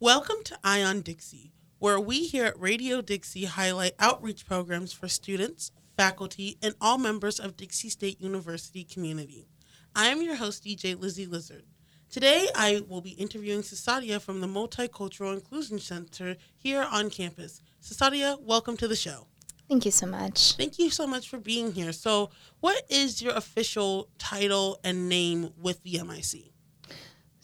Welcome to Eye on Dixie, where we here at Radio Dixie highlight outreach programs for students, faculty, and all members of Dixie State University community. I am your host, DJ Lizzie Lizard. Today, I will be interviewing Cesaria from the Multicultural Inclusion Center here on campus. Cesaria, welcome to the show. Thank you so much. Thank you so much for being here. So, what is your official title and name with the MIC?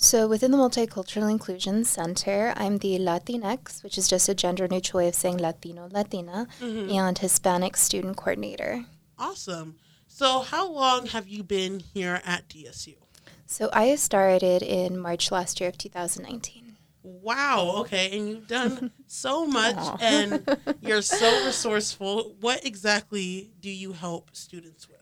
So, within the Multicultural Inclusion Center, I'm the Latinx, which is just a gender neutral way of saying Latino, Latina, mm-hmm. and Hispanic student coordinator. Awesome. So, how long have you been here at DSU? So, I started in March last year of 2019. Wow. Okay. And you've done so much and you're so resourceful. What exactly do you help students with?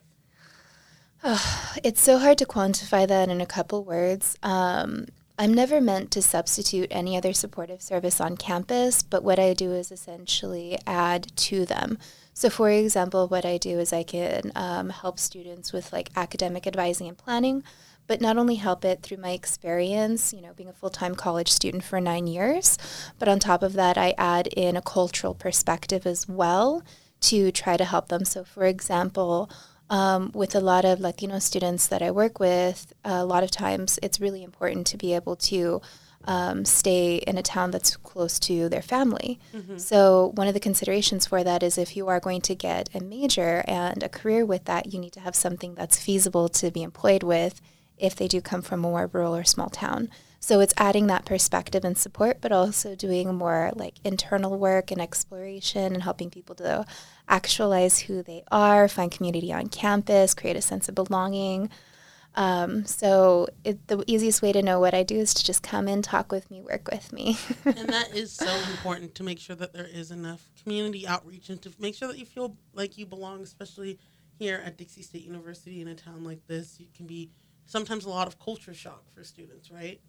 it's so hard to quantify that in a couple words. Um, I'm never meant to substitute any other supportive service on campus, but what I do is essentially add to them. So, for example, what I do is I can um, help students with like academic advising and planning, but not only help it through my experience, you know, being a full time college student for nine years, but on top of that, I add in a cultural perspective as well to try to help them. So, for example, um, with a lot of Latino students that I work with, a lot of times it's really important to be able to um, stay in a town that's close to their family. Mm-hmm. So, one of the considerations for that is if you are going to get a major and a career with that, you need to have something that's feasible to be employed with if they do come from a more rural or small town. So it's adding that perspective and support, but also doing more like internal work and exploration and helping people to actualize who they are, find community on campus, create a sense of belonging. Um, so it, the easiest way to know what I do is to just come in, talk with me, work with me. and that is so important to make sure that there is enough community outreach and to make sure that you feel like you belong, especially here at Dixie State University in a town like this. It can be sometimes a lot of culture shock for students, right?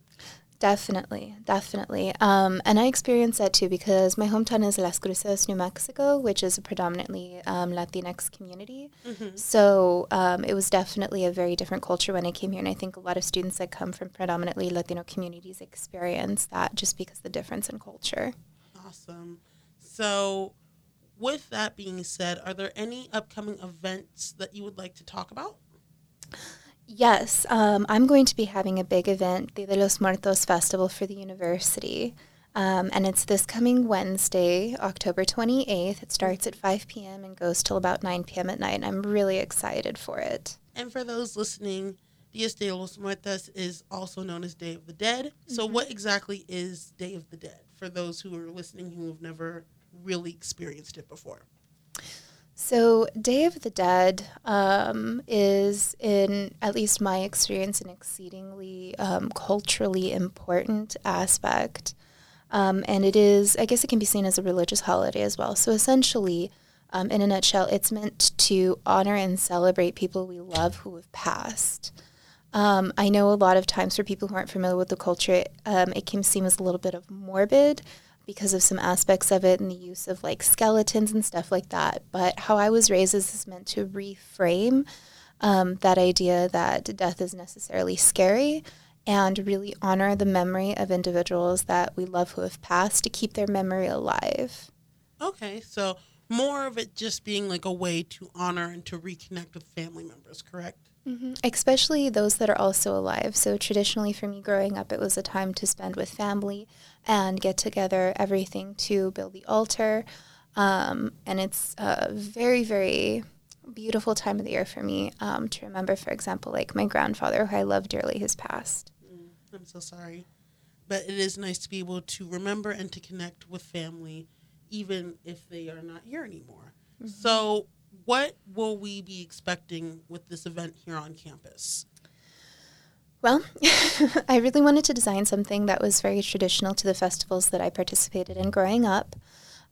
Definitely, definitely. Um, and I experienced that too because my hometown is Las Cruces, New Mexico, which is a predominantly um, Latinx community. Mm-hmm. So um, it was definitely a very different culture when I came here. And I think a lot of students that come from predominantly Latino communities experience that just because the difference in culture. Awesome. So, with that being said, are there any upcoming events that you would like to talk about? Yes, um, I'm going to be having a big event, the de los Muertos Festival for the university. Um, and it's this coming Wednesday, October 28th. It starts at 5 p.m. and goes till about 9 p.m. at night. And I'm really excited for it. And for those listening, Dias de los Muertos is also known as Day of the Dead. So, mm-hmm. what exactly is Day of the Dead for those who are listening who have never really experienced it before? So, Day of the Dead um, is, in at least my experience, an exceedingly um, culturally important aspect. Um, and it is, I guess, it can be seen as a religious holiday as well. So, essentially, um, in a nutshell, it's meant to honor and celebrate people we love who have passed. Um, I know a lot of times for people who aren't familiar with the culture, um, it can seem as a little bit of morbid because of some aspects of it and the use of like skeletons and stuff like that. But how I was raised is meant to reframe um, that idea that death is necessarily scary and really honor the memory of individuals that we love who have passed to keep their memory alive. Okay, so more of it just being like a way to honor and to reconnect with family members, correct? Mm-hmm. Especially those that are also alive. So, traditionally, for me growing up, it was a time to spend with family and get together everything to build the altar. Um, and it's a very, very beautiful time of the year for me um, to remember, for example, like my grandfather, who I love dearly, has passed. Mm, I'm so sorry. But it is nice to be able to remember and to connect with family, even if they are not here anymore. Mm-hmm. So, what will we be expecting with this event here on campus? Well, I really wanted to design something that was very traditional to the festivals that I participated in growing up.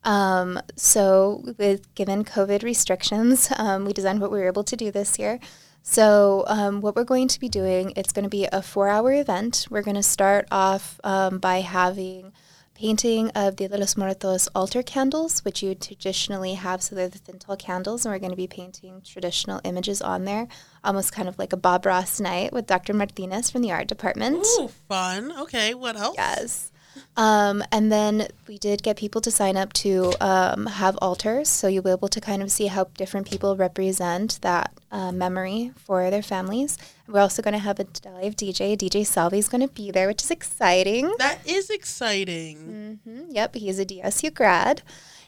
Um, so, with given COVID restrictions, um, we designed what we were able to do this year. So, um, what we're going to be doing, it's going to be a four-hour event. We're going to start off um, by having painting of the de los Muertos altar candles, which you traditionally have. So they're the thin, tall candles, and we're going to be painting traditional images on there, almost kind of like a Bob Ross night with Dr. Martinez from the art department. Ooh, fun. Okay, what else? Yes. Um, and then we did get people to sign up to um, have altars, so you'll be able to kind of see how different people represent that uh, memory for their families. We're also going to have a live DJ. DJ Salvi is going to be there, which is exciting. That is exciting. Mm-hmm. Yep, he's a DSU grad.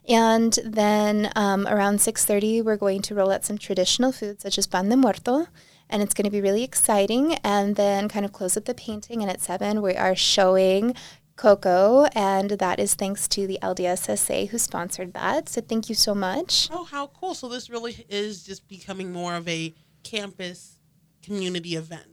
And then um, around 6.30, we're going to roll out some traditional foods such as pan de muerto. And it's going to be really exciting. And then kind of close up the painting. And at 7, we are showing Coco. And that is thanks to the LDSSA who sponsored that. So thank you so much. Oh, how cool. So this really is just becoming more of a campus community event.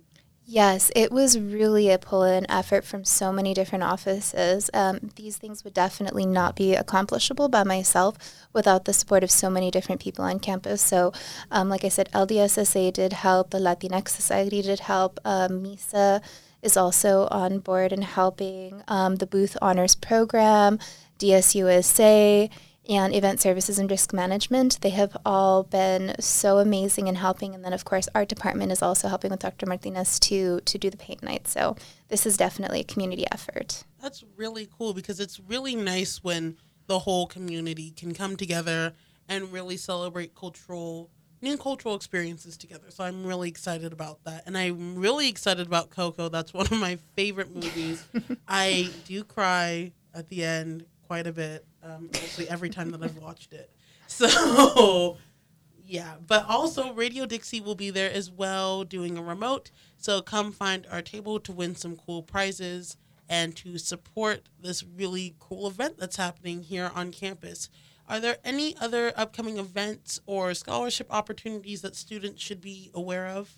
Yes, it was really a pull in effort from so many different offices. Um, these things would definitely not be accomplishable by myself without the support of so many different people on campus. So, um, like I said, LDSSA did help, the Latinx Society did help, um, MISA is also on board and helping, um, the Booth Honors Program, DSUSA and event services and risk management. They have all been so amazing in helping. And then, of course, art department is also helping with Dr. Martinez to to do the paint night. So this is definitely a community effort. That's really cool because it's really nice when the whole community can come together and really celebrate cultural new cultural experiences together. So I'm really excited about that. And I'm really excited about Coco. That's one of my favorite movies. I do cry at the end quite a bit, um, mostly every time that I've watched it. So, yeah. But also, Radio Dixie will be there as well doing a remote. So, come find our table to win some cool prizes and to support this really cool event that's happening here on campus. Are there any other upcoming events or scholarship opportunities that students should be aware of?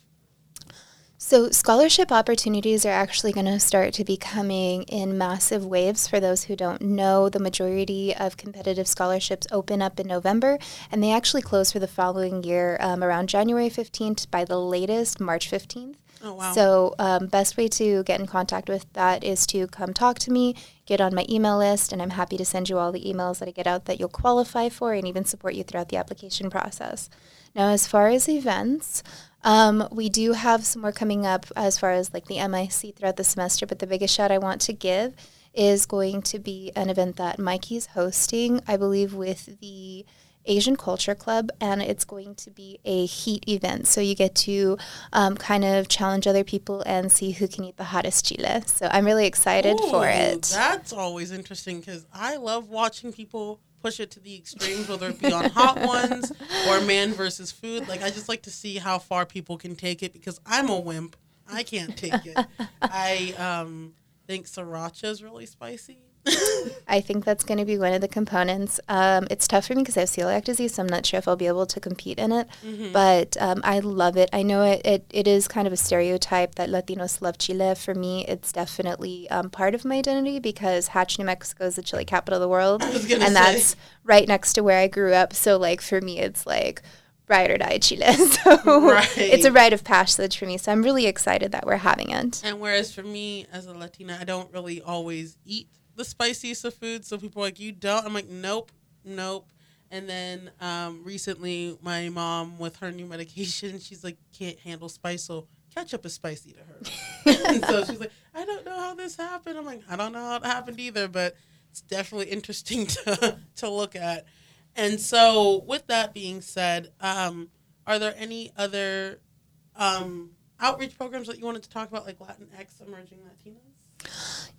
So, scholarship opportunities are actually going to start to be coming in massive waves. For those who don't know, the majority of competitive scholarships open up in November, and they actually close for the following year um, around January 15th, by the latest March 15th. Oh, wow. So, um, best way to get in contact with that is to come talk to me, get on my email list, and I'm happy to send you all the emails that I get out that you'll qualify for and even support you throughout the application process. Now, as far as events, um, we do have some more coming up as far as like the MIC throughout the semester, but the biggest shout I want to give is going to be an event that Mikey's hosting, I believe, with the Asian Culture Club, and it's going to be a heat event. So you get to um, kind of challenge other people and see who can eat the hottest chile. So I'm really excited Ooh, for it. That's always interesting because I love watching people push it to the extremes, whether it be on hot ones or man versus food. Like I just like to see how far people can take it because I'm a wimp. I can't take it. I um, think sriracha is really spicy. I think that's going to be one of the components. Um, it's tough for me because I have celiac disease, so I'm not sure if I'll be able to compete in it. Mm-hmm. But um, I love it. I know it, it, it is kind of a stereotype that Latinos love chile. For me, it's definitely um, part of my identity because Hatch, New Mexico is the Chile capital of the world. And say. that's right next to where I grew up. So, like, for me, it's like ride or die Chile. So right. it's a rite of passage for me. So I'm really excited that we're having it. And whereas for me as a Latina, I don't really always eat the spiciest of foods. So people are like, you don't? I'm like, nope, nope. And then um, recently, my mom, with her new medication, she's like, can't handle spice. So ketchup is spicy to her. and so she's like, I don't know how this happened. I'm like, I don't know how it happened either, but it's definitely interesting to, to look at. And so, with that being said, um, are there any other um, outreach programs that you wanted to talk about, like Latinx Emerging Latinas?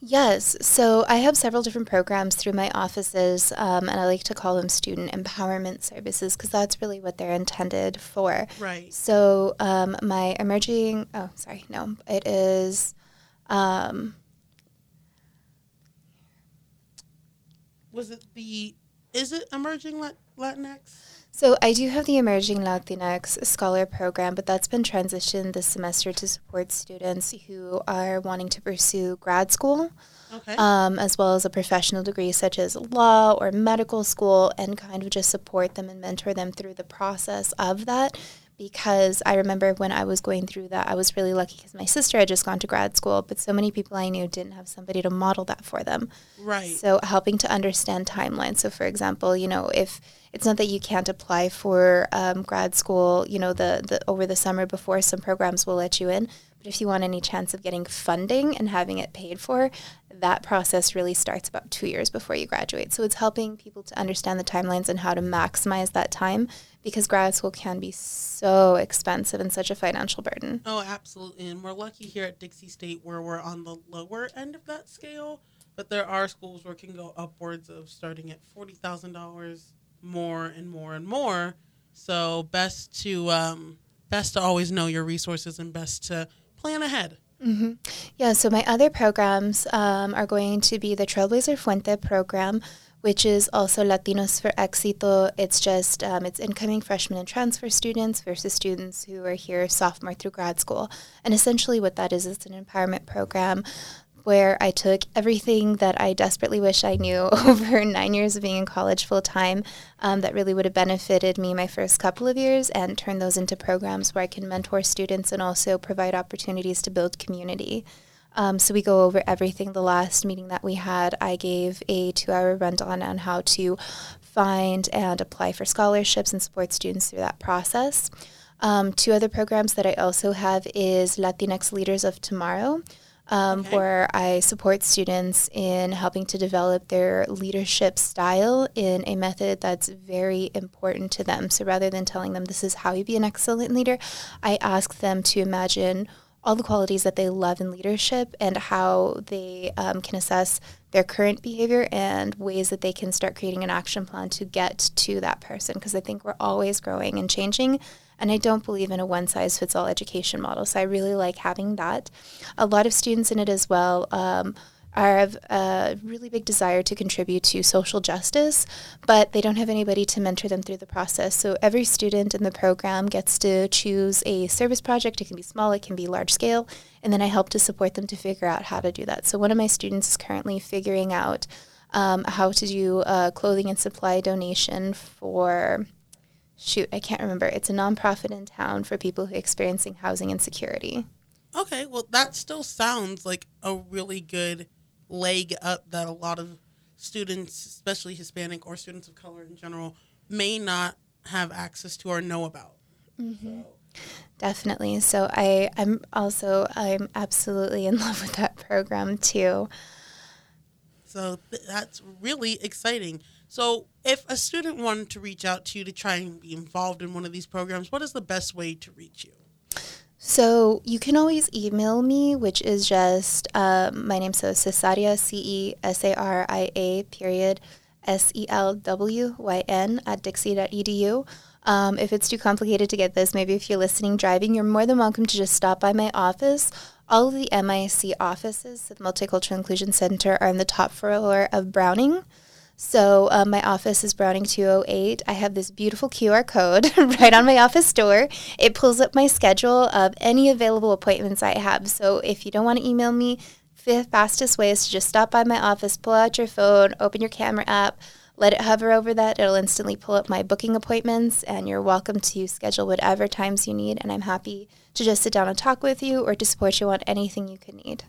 Yes. So I have several different programs through my offices, um, and I like to call them student empowerment services because that's really what they're intended for. Right. So um, my emerging, oh, sorry, no, it is. Um, Was it the, is it Emerging Latinx? So I do have the Emerging Latinx Scholar Program, but that's been transitioned this semester to support students who are wanting to pursue grad school, Okay. um, as well as a professional degree such as law or medical school, and kind of just support them and mentor them through the process of that. Because I remember when I was going through that, I was really lucky because my sister had just gone to grad school, but so many people I knew didn't have somebody to model that for them. right. So helping to understand timelines. So for example, you know, if it's not that you can't apply for um, grad school, you know, the, the over the summer before some programs will let you in. But if you want any chance of getting funding and having it paid for, that process really starts about two years before you graduate. So it's helping people to understand the timelines and how to maximize that time because grad school can be so expensive and such a financial burden. Oh, absolutely. And we're lucky here at Dixie State where we're on the lower end of that scale, but there are schools where it can go upwards of starting at $40,000 more and more and more. So best to um, best to always know your resources and best to plan ahead. Mm-hmm. Yeah, so my other programs um, are going to be the Trailblazer Fuente program, which is also Latinos for Éxito. It's just um, it's incoming freshmen and transfer students versus students who are here sophomore through grad school. And essentially, what that is, it's an empowerment program where I took everything that I desperately wish I knew over nine years of being in college full time um, that really would have benefited me my first couple of years and turned those into programs where I can mentor students and also provide opportunities to build community. Um, so we go over everything. The last meeting that we had, I gave a two hour rundown on how to find and apply for scholarships and support students through that process. Um, two other programs that I also have is Latinx Leaders of Tomorrow, um, okay. where I support students in helping to develop their leadership style in a method that's very important to them. So rather than telling them this is how you be an excellent leader, I ask them to imagine all the qualities that they love in leadership and how they um, can assess their current behavior and ways that they can start creating an action plan to get to that person. Because I think we're always growing and changing. And I don't believe in a one size fits all education model. So I really like having that. A lot of students in it as well. Um, have a really big desire to contribute to social justice, but they don't have anybody to mentor them through the process. So every student in the program gets to choose a service project. It can be small, it can be large scale, and then I help to support them to figure out how to do that. So one of my students is currently figuring out um, how to do a clothing and supply donation for shoot, I can't remember. It's a nonprofit in town for people who are experiencing housing insecurity. Okay, well, that still sounds like a really good leg up that a lot of students, especially Hispanic or students of color in general, may not have access to or know about. Mm-hmm. So. Definitely. So I, I'm also I'm absolutely in love with that program too. So th- that's really exciting. So, if a student wanted to reach out to you to try and be involved in one of these programs, what is the best way to reach you? So, you can always email me, which is just um, my name, so Cesaria, C E S A R I A, period, S E L W Y N, at dixie.edu. Um, if it's too complicated to get this, maybe if you're listening driving, you're more than welcome to just stop by my office. All of the MIC offices, the Multicultural Inclusion Center, are in the top floor of Browning. So um, my office is Browning 208. I have this beautiful QR code right on my office door. It pulls up my schedule of any available appointments I have. So if you don't want to email me, the fastest way is to just stop by my office, pull out your phone, open your camera app, let it hover over that. It'll instantly pull up my booking appointments, and you're welcome to schedule whatever times you need. And I'm happy to just sit down and talk with you or to support you on anything you could need.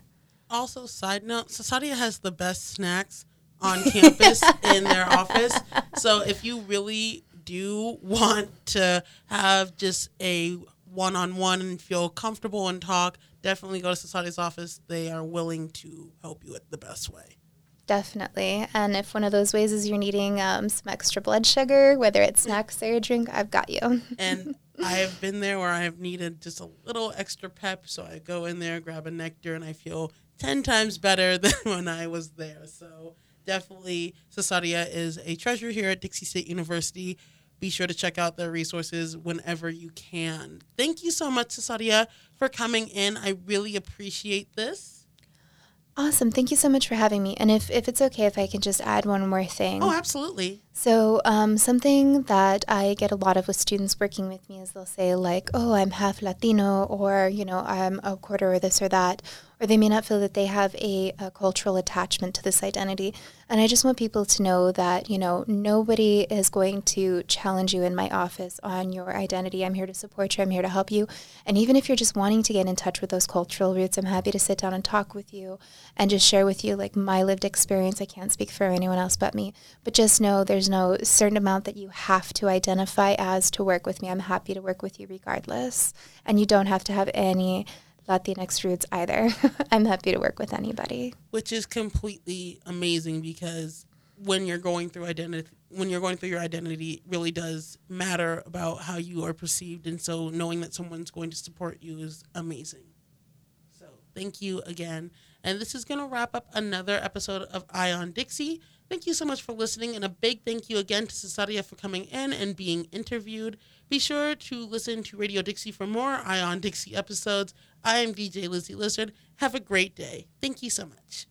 Also, side note, Cesaria has the best snacks on campus in their office. So if you really do want to have just a one on one and feel comfortable and talk, definitely go to Cesaria's office. They are willing to help you the best way. Definitely. And if one of those ways is you're needing um, some extra blood sugar, whether it's snacks or a drink, I've got you. and I have been there where I have needed just a little extra pep. So I go in there, grab a nectar, and I feel 10 times better than when I was there. So definitely Cesaria is a treasure here at Dixie State University. Be sure to check out their resources whenever you can. Thank you so much, Cesaria, for coming in. I really appreciate this. Awesome. Thank you so much for having me. And if, if it's okay, if I can just add one more thing. Oh, absolutely. So, um, something that I get a lot of with students working with me is they'll say, like, oh, I'm half Latino, or, you know, I'm a quarter or this or that, or they may not feel that they have a, a, cultural attachment to this identity. And I just want people to know that, you know, nobody is going to challenge you in my office on your identity. I'm here to support you, I'm here to help you. And even if you're just wanting to get in touch with those cultural roots, I'm happy to sit down and talk with you and just share with you like my lived experience. I can't speak for anyone else but me. But just know there's no certain amount that you have to identify as to work with me. I'm happy to work with you regardless. And you don't have to have any Latinx roots either. I'm happy to work with anybody. Which is completely amazing because when you're going through identity when you're going through your identity it really does matter about how you are perceived and so knowing that someone's going to support you is amazing so thank you again and this is going to wrap up another episode of eye on dixie thank you so much for listening and a big thank you again to cesaria for coming in and being interviewed. Be sure to listen to radio dixie for more eye on dixie episodes. I am dj lizzie lizard. Have a great day. Thank you so much